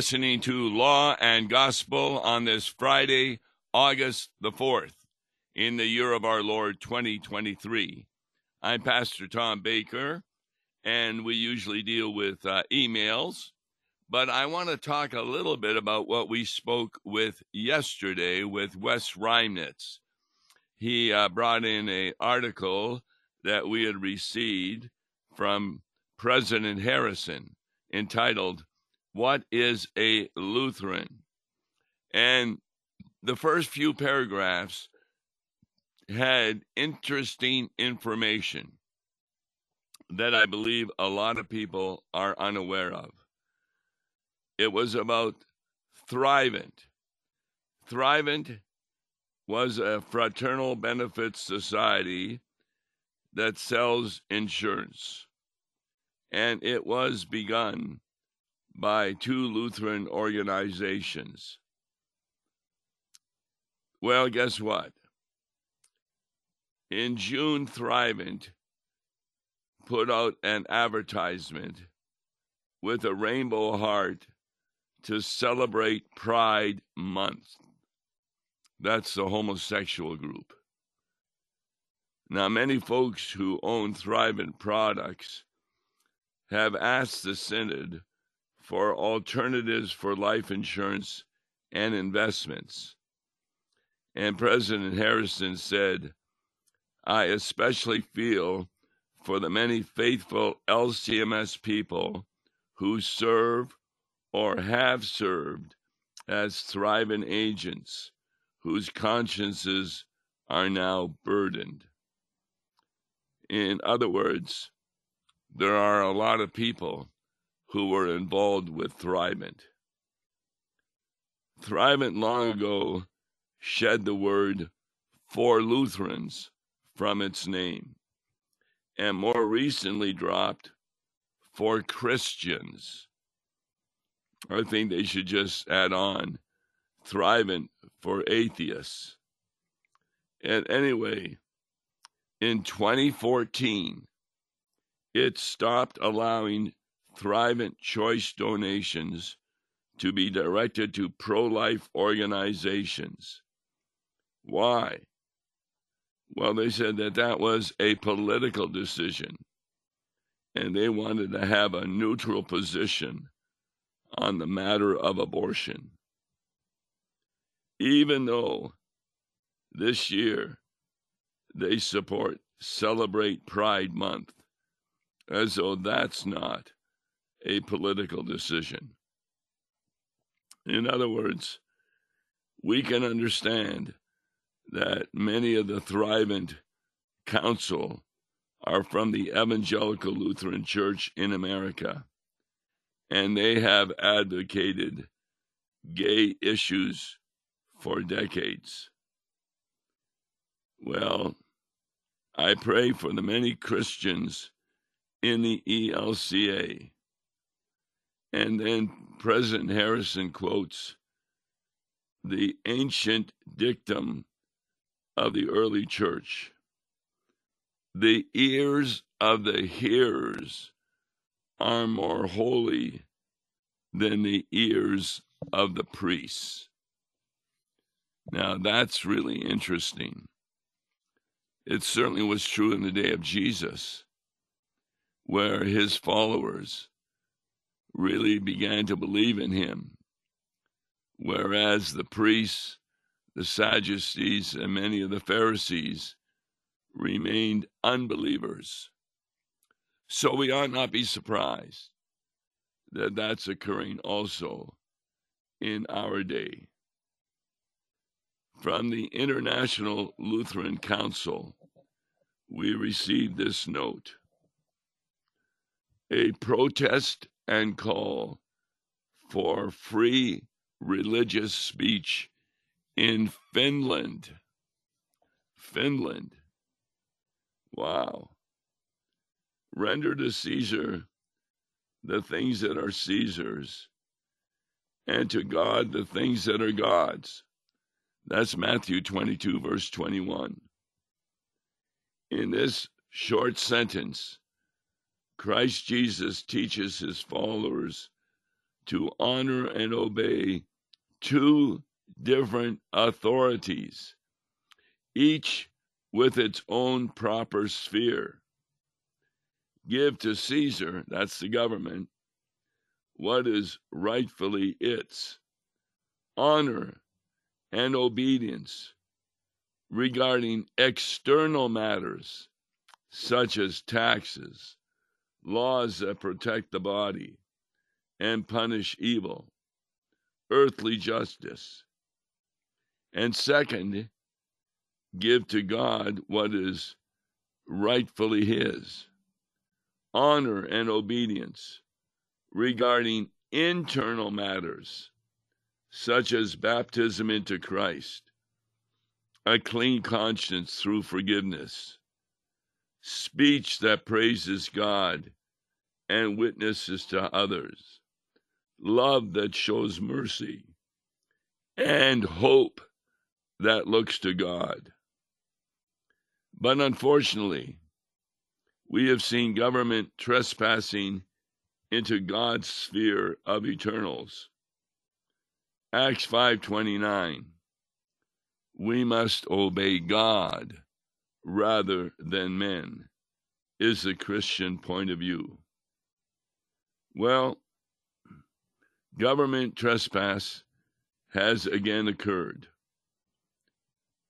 Listening to Law and Gospel on this Friday, August the 4th, in the year of our Lord 2023. I'm Pastor Tom Baker, and we usually deal with uh, emails, but I want to talk a little bit about what we spoke with yesterday with Wes Reimnitz. He uh, brought in an article that we had received from President Harrison entitled what is a Lutheran? And the first few paragraphs had interesting information that I believe a lot of people are unaware of. It was about Thrivent. Thrivent was a fraternal benefits society that sells insurance, and it was begun by two Lutheran organizations. Well, guess what? In June, Thrivent put out an advertisement with a rainbow heart to celebrate Pride Month. That's the homosexual group. Now, many folks who own Thrivent products have asked the Synod for alternatives for life insurance and investments. And President Harrison said, I especially feel for the many faithful LCMS people who serve or have served as Thrivent agents whose consciences are now burdened. In other words, there are a lot of people who were involved with Thrivent. Thrivent long ago shed the word for Lutherans from its name, and more recently dropped for Christians. I think they should just add on Thrivent for atheists. And anyway, in 2014, it stopped allowing Thrivent Choice donations to be directed to pro life organizations. Why? Well, they said that that was a political decision and they wanted to have a neutral position on the matter of abortion. Even though this year they support Celebrate Pride Month, as though that's not a political decision. In other words, we can understand that many of the Thrivent Council are from the Evangelical Lutheran Church in America, and they have advocated gay issues for decades. Well, I pray for the many Christians in the ELCA and then President Harrison quotes the ancient dictum of the early church The ears of the hearers are more holy than the ears of the priests. Now, that's really interesting. It certainly was true in the day of Jesus, where his followers really began to believe in him. Whereas the priests, the Sadducees, and many of the Pharisees remained unbelievers. So we ought not be surprised that that's occurring also in our day. From the International Lutheran Council, we received this note. A protest and call for free religious speech in Finland. Finland. Wow. Render to Caesar the things that are Caesar's, and to God the things that are God's. That's Matthew 22, verse 21. In this short sentence, Christ Jesus teaches his followers to honor and obey two different authorities, each with its own proper sphere. Give to Caesar, that's the government, what is rightfully its. Honor and obedience regarding external matters such as taxes, laws that protect the body and punish evil, earthly justice. And second, give to God what is rightfully His. Honor and obedience regarding internal matters such as baptism into Christ, a clean conscience through forgiveness, speech that praises God and witnesses to others, love that shows mercy, and hope that looks to God. But unfortunately, we have seen government trespassing into God's sphere of eternals. Acts 5:29 We must obey God rather than men is the Christian point of view. Well, government trespass has again occurred.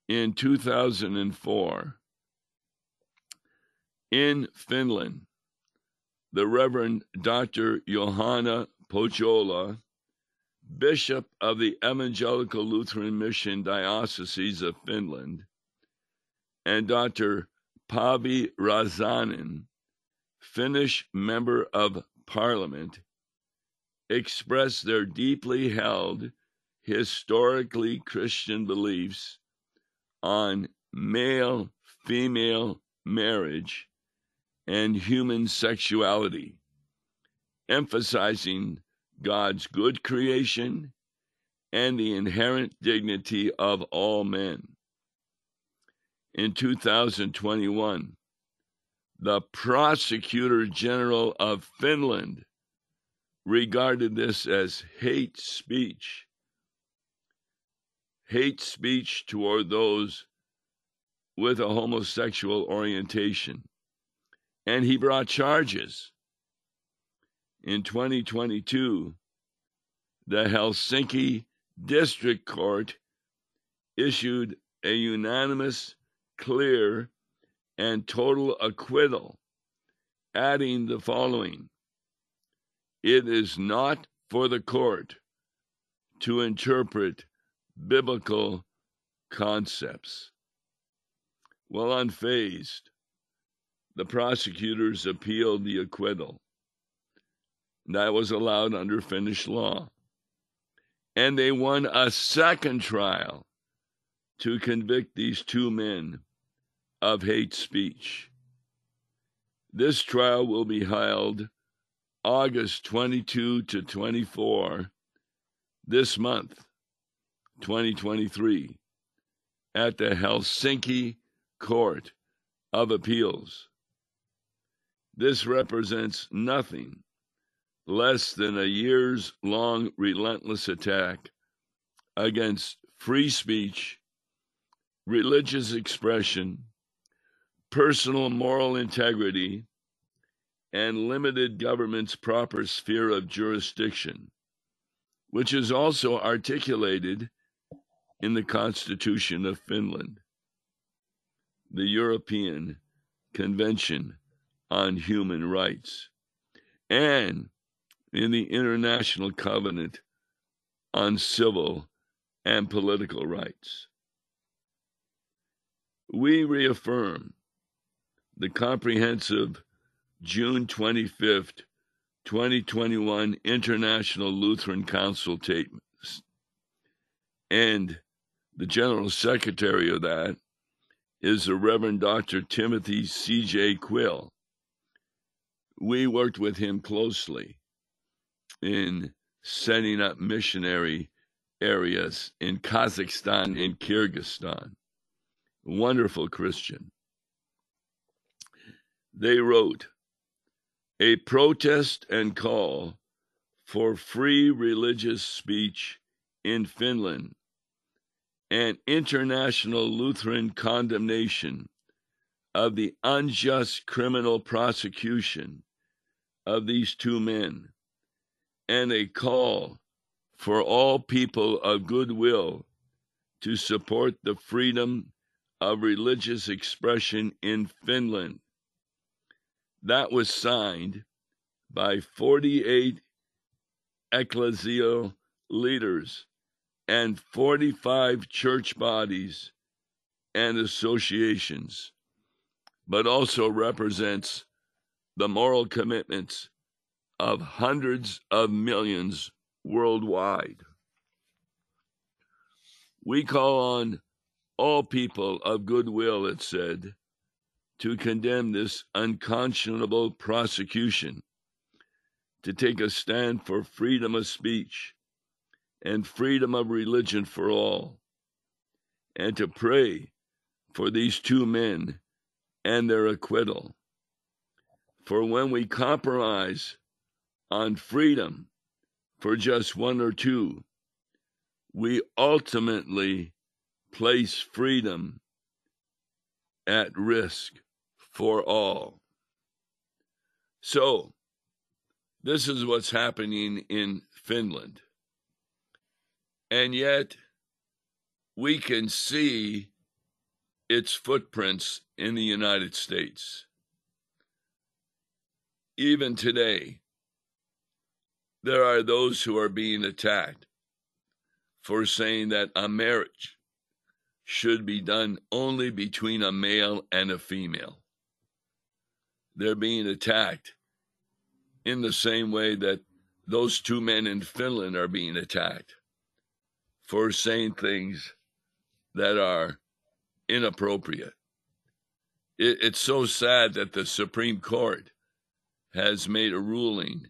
In 2004, in Finland, the Reverend Dr. Juhana Pohjola, Bishop of the Evangelical Lutheran Mission Diocese of Finland, and Dr. Päivi Räsänen, Finnish Member of Parliament, expressed their deeply held, historically Christian beliefs on male female marriage and human sexuality, emphasizing God's good creation and the inherent dignity of all men. In 2021, the Prosecutor General of Finland regarded this as hate speech. Hate speech toward those with a homosexual orientation. And he brought charges. In 2022, the Helsinki District Court issued a unanimous, clear, and total acquittal, adding the following It is not for the court to interpret biblical concepts. Well, unfazed, the prosecutors appealed the acquittal. That was allowed under Finnish law. And they won a second trial to convict these two men of hate speech. This trial will be held August 22 to 24 this month, 2023, at the Helsinki Court of Appeals. This represents nothing less than a years long relentless attack against free speech, religious expression, personal moral integrity, and limited government's proper sphere of jurisdiction, which is also articulated in the Constitution of Finland the European Convention on Human Rights and in the International Covenant on Civil and Political Rights. We reaffirm the comprehensive June 25th, 2021 International Lutheran Council statements and the General Secretary of that is the Reverend Dr. Timothy C.J. Quill. We worked with him closely in setting up missionary areas in Kazakhstan and Kyrgyzstan. Wonderful Christian. They wrote, A protest and call for free religious speech in Finland and international Lutheran condemnation of the unjust criminal prosecution of these two men, and a call for all people of goodwill to support the freedom of religious expression in Finland. That was signed by 48 ecclesial leaders and 45 church bodies and associations, but also represents the moral commitments of hundreds of millions worldwide. We call on all people of goodwill, it said, to condemn this unconscionable prosecution, to take a stand for freedom of speech and freedom of religion for all, and to pray for these two men and their acquittal. For when we compromise on freedom for just one or two, we ultimately place freedom at risk for all. So, this is what's happening in Finland. And yet, we can see its footprints in the United States. Even today, there are those who are being attacked for saying that a marriage should be done only between a male and a female. They're being attacked in the same way that those two men in Finland are being attacked for saying things that are inappropriate. It, it's so sad that the Supreme Court has made a ruling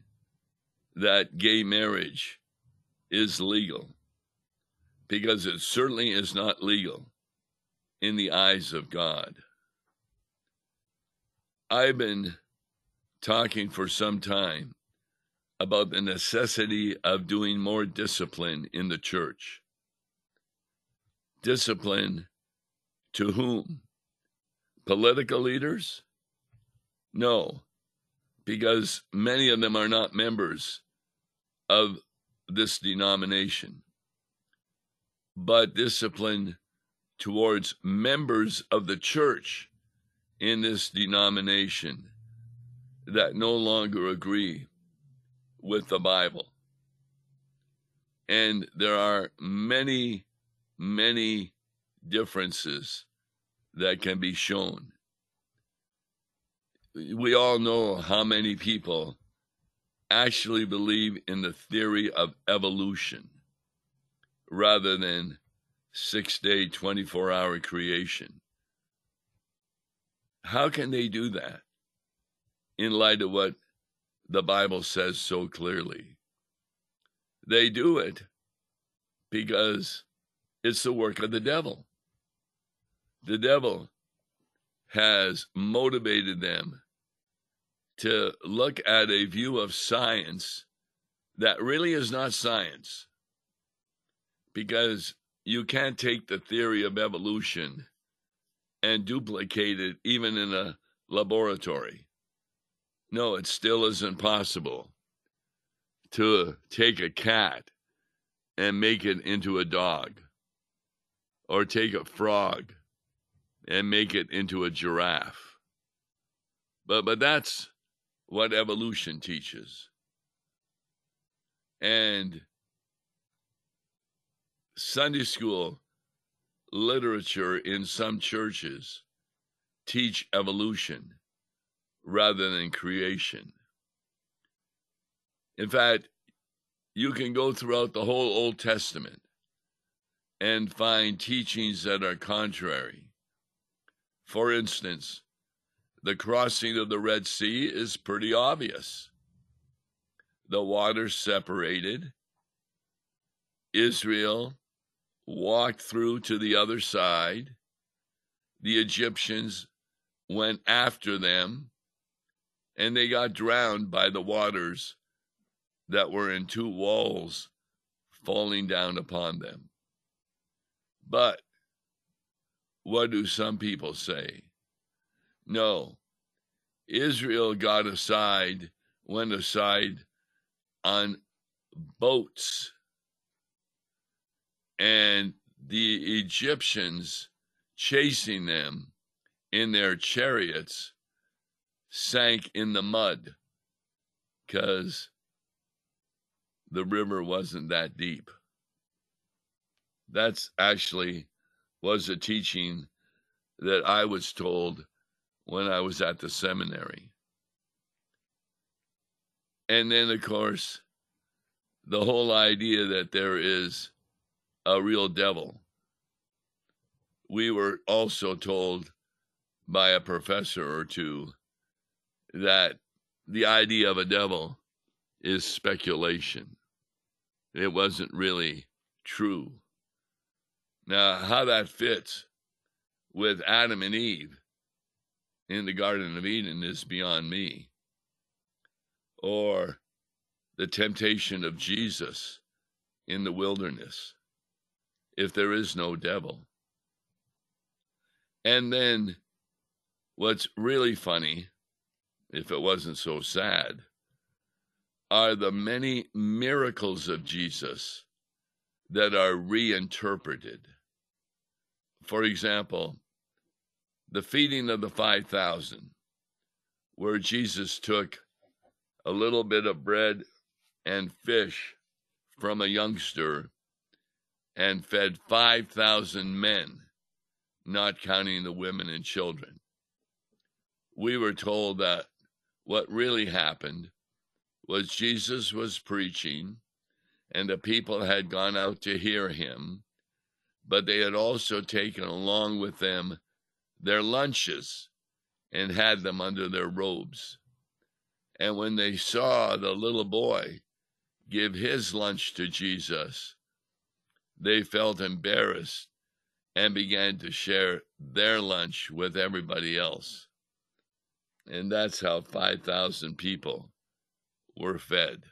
that gay marriage is legal because it certainly is not legal in the eyes of God. I've been talking for some time about the necessity of doing more discipline in the church. Discipline to whom? Political leaders? No, because many of them are not members of this denomination, but discipline towards members of the church in this denomination that no longer agree with the Bible. And there are many many differences that can be shown. We all know how many people actually believe in the theory of evolution rather than six day, 24 hour creation. How can they do that in light of what the Bible says so clearly? They do it because it's the work of the devil. The devil has motivated them to look at a view of science that really is not science. Because you can't take the theory of evolution and duplicate it even in a laboratory. No, it still isn't possible to take a cat and make it into a dog or take a frog and make it into a giraffe. But but that's what evolution teaches. And Sunday school literature in some churches teach evolution rather than creation. In fact, you can go throughout the whole Old Testament and find teachings that are contrary. For instance, the crossing of the Red Sea is pretty obvious. The waters separated. Israel walked through to the other side. The Egyptians went after them, and they got drowned by the waters that were in two walls falling down upon them. But what do some people say? No, Israel got aside, went aside on boats, and the Egyptians chasing them in their chariots sank in the mud because the river wasn't that deep. That's actually was a teaching that I was told when I was at the seminary. And then, of course, the whole idea that there is a real devil. We were also told by a professor or two that the idea of a devil is speculation. It wasn't really true. Now, how that fits with Adam and Eve in the Garden of Eden is beyond me. Or the temptation of Jesus in the wilderness, if there is no devil. And then what's really funny, if it wasn't so sad, are the many miracles of Jesus that are reinterpreted. For example, the feeding of the 5,000, where Jesus took a little bit of bread and fish from a youngster and fed 5,000 men, not counting the women and children. We were told that what really happened was Jesus was preaching, and the people had gone out to hear him, but they had also taken along with them their lunches and had them under their robes. And when they saw the little boy give his lunch to Jesus, they felt embarrassed and began to share their lunch with everybody else. And that's how 5,000 people were fed.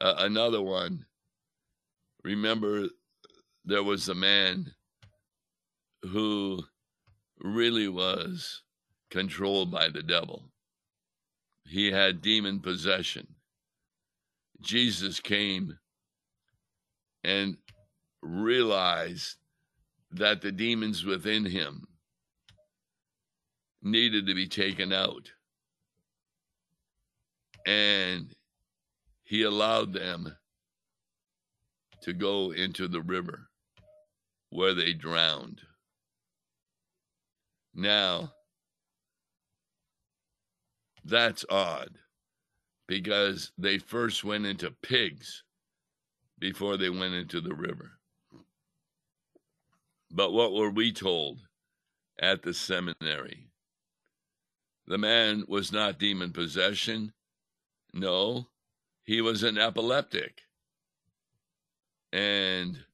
Uh, another one, remember, there was a man who really was controlled by the devil. He had demon possession. Jesus came and realized that the demons within him needed to be taken out. And he allowed them to go into the river where they drowned. Now, that's odd because they first went into pigs before they went into the river. But what were we told at the seminary? The man was not demon possession. No, he was an epileptic. And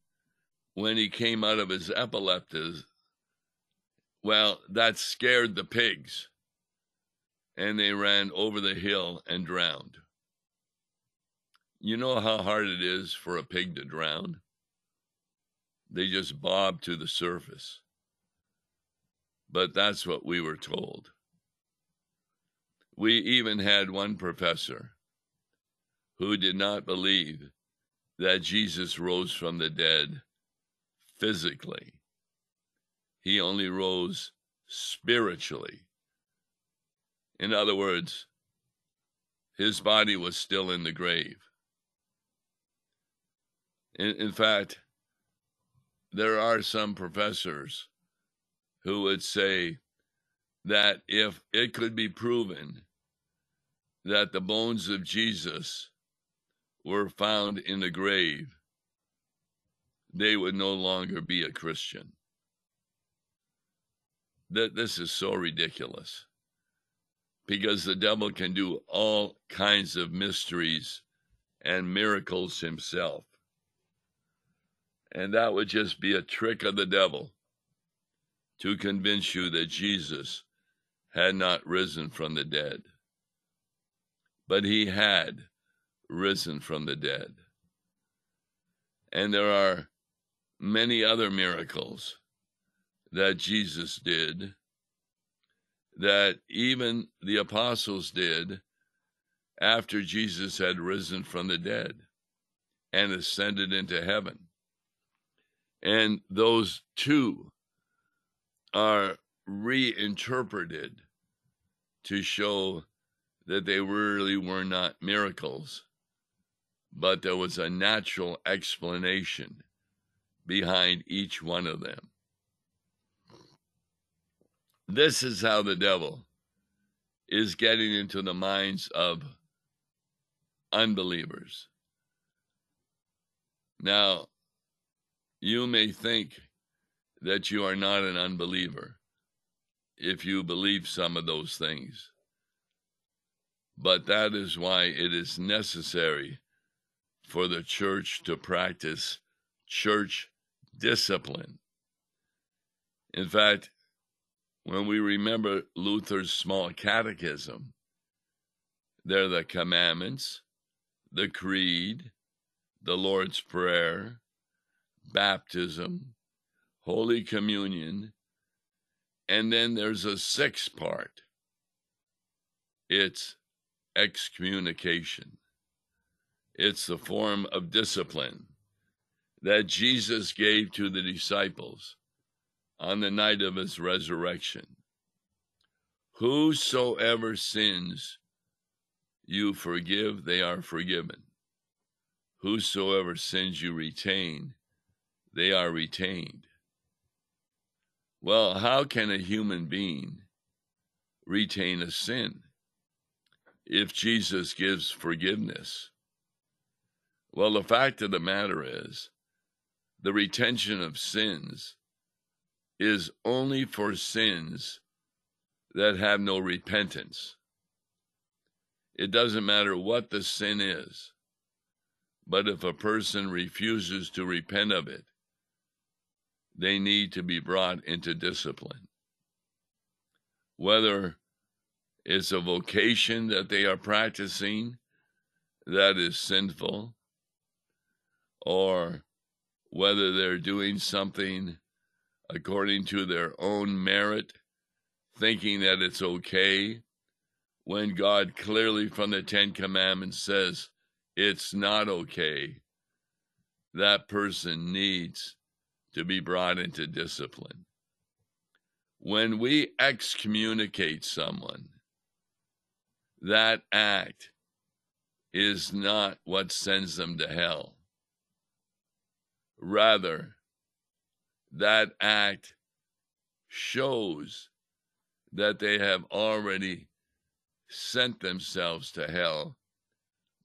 when he came out of his epilepsy, well, that scared the pigs, and they ran over the hill and drowned. You know how hard it is for a pig to drown? They just bob to the surface. But that's what we were told. We even had one professor who did not believe that Jesus rose from the dead physically he only rose spiritually. In other words, his body was still in the grave. In, in, fact, there are some professors who would say that if it could be proven that the bones of Jesus were found in the grave, they would no longer be a Christian that this is so ridiculous because the devil can do all kinds of mysteries and miracles himself. And that would just be a trick of the devil to convince you that Jesus had not risen from the dead. but he had risen from the dead. And there are many other miracles that Jesus did that even the apostles did after Jesus had risen from the dead and ascended into heaven. And those two are reinterpreted to show that they really were not miracles, but there was a natural explanation behind each one of them. This is how the devil is getting into the minds of unbelievers. Now, you may think that you are not an unbeliever if you believe some of those things. But that is why it is necessary for the church to practice church discipline. In fact, when we remember Luther's small catechism, they're the commandments, the creed, the Lord's Prayer, baptism, Holy Communion, and then there's a sixth part. It's excommunication. It's the form of discipline that Jesus gave to the disciples on the night of his resurrection. Whosoever sins you forgive, they are forgiven. Whosoever sins you retain, they are retained. Well, how can a human being retain a sin if Jesus gives forgiveness? Well, the fact of the matter is, the retention of sins is only for sins that have no repentance. It doesn't matter what the sin is, but if a person refuses to repent of it, they need to be brought into discipline. Whether it's a vocation that they are practicing that is sinful, or whether they're doing something according to their own merit, thinking that it's okay, when God clearly from the Ten Commandments says it's not okay, that person needs to be brought into discipline. When we excommunicate someone, that act is not what sends them to hell. Rather, that act shows that they have already sent themselves to hell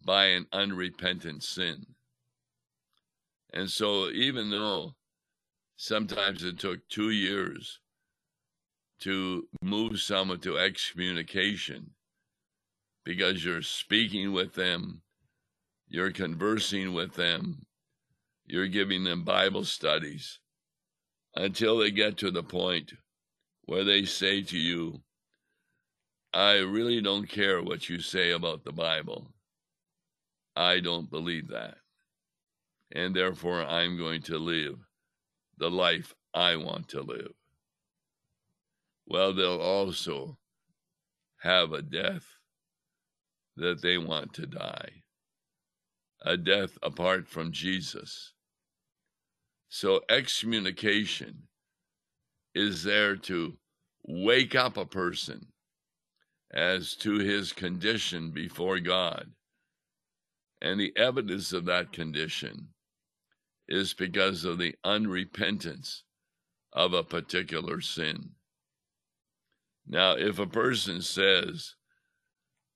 by an unrepentant sin. And so, even though sometimes it took two years to move someone to excommunication because you're speaking with them, you're conversing with them, you're giving them Bible studies until they get to the point where they say to you, I really don't care what you say about the Bible. I don't believe that. And therefore, I'm going to live the life I want to live. Well, they'll also have a death that they want to die, a death apart from Jesus. So, excommunication is there to wake up a person as to his condition before God. And the evidence of that condition is because of the unrepentance of a particular sin. Now, if a person says,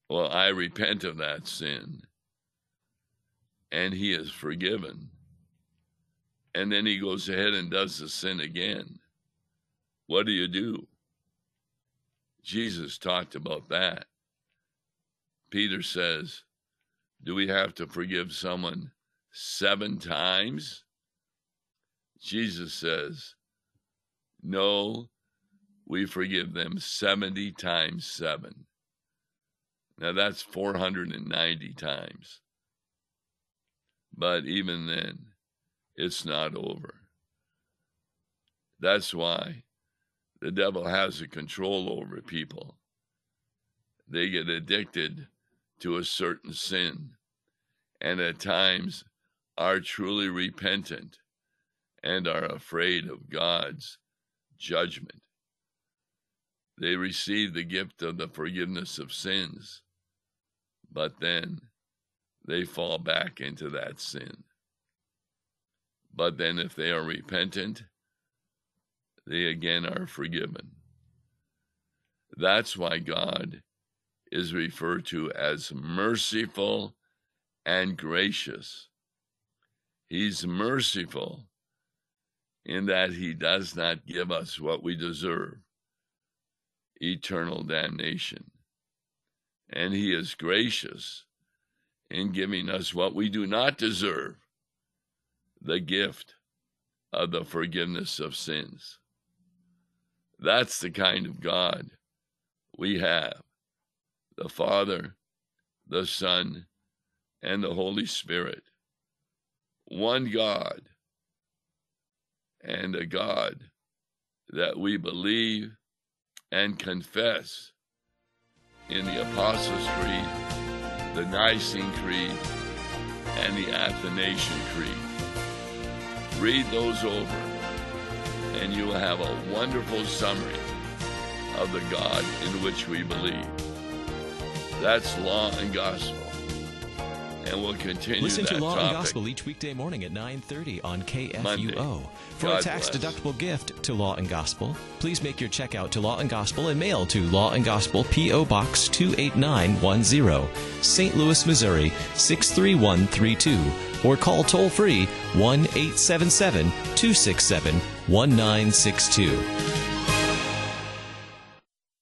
Well, I repent of that sin, and he is forgiven, and then he goes ahead and does the sin again, what do you do? Jesus talked about that. Peter says, Do we have to forgive someone seven times? Jesus says, No, we forgive them 70 times seven. Now that's 490 times. But even then, it's not over. That's why the devil has a control over people. They get addicted to a certain sin and at times are truly repentant and are afraid of God's judgment. They receive the gift of the forgiveness of sins, but then they fall back into that sin. But then, if they are repentant, they again are forgiven. That's why God is referred to as merciful and gracious. He's merciful in that he does not give us what we deserve eternal damnation. And he is gracious in giving us what we do not deserve the gift of the forgiveness of sins. That's the kind of God we have the Father, the Son, and the Holy Spirit. One God, and a God that we believe and confess in the Apostles' Creed, the Nicene Creed, and the Athanasian Creed. Read those over, and you will have a wonderful summary of the God in which we believe. That's law and gospel. And we'll continue Listen to Law topic. and Gospel each weekday morning at 9:30 on KFUO. Monday. For God a tax-deductible gift to Law and Gospel, please make your check out to Law and Gospel and mail to Law and Gospel PO Box 28910, St. Louis, Missouri 63132, or call toll-free 1-877-267-1962.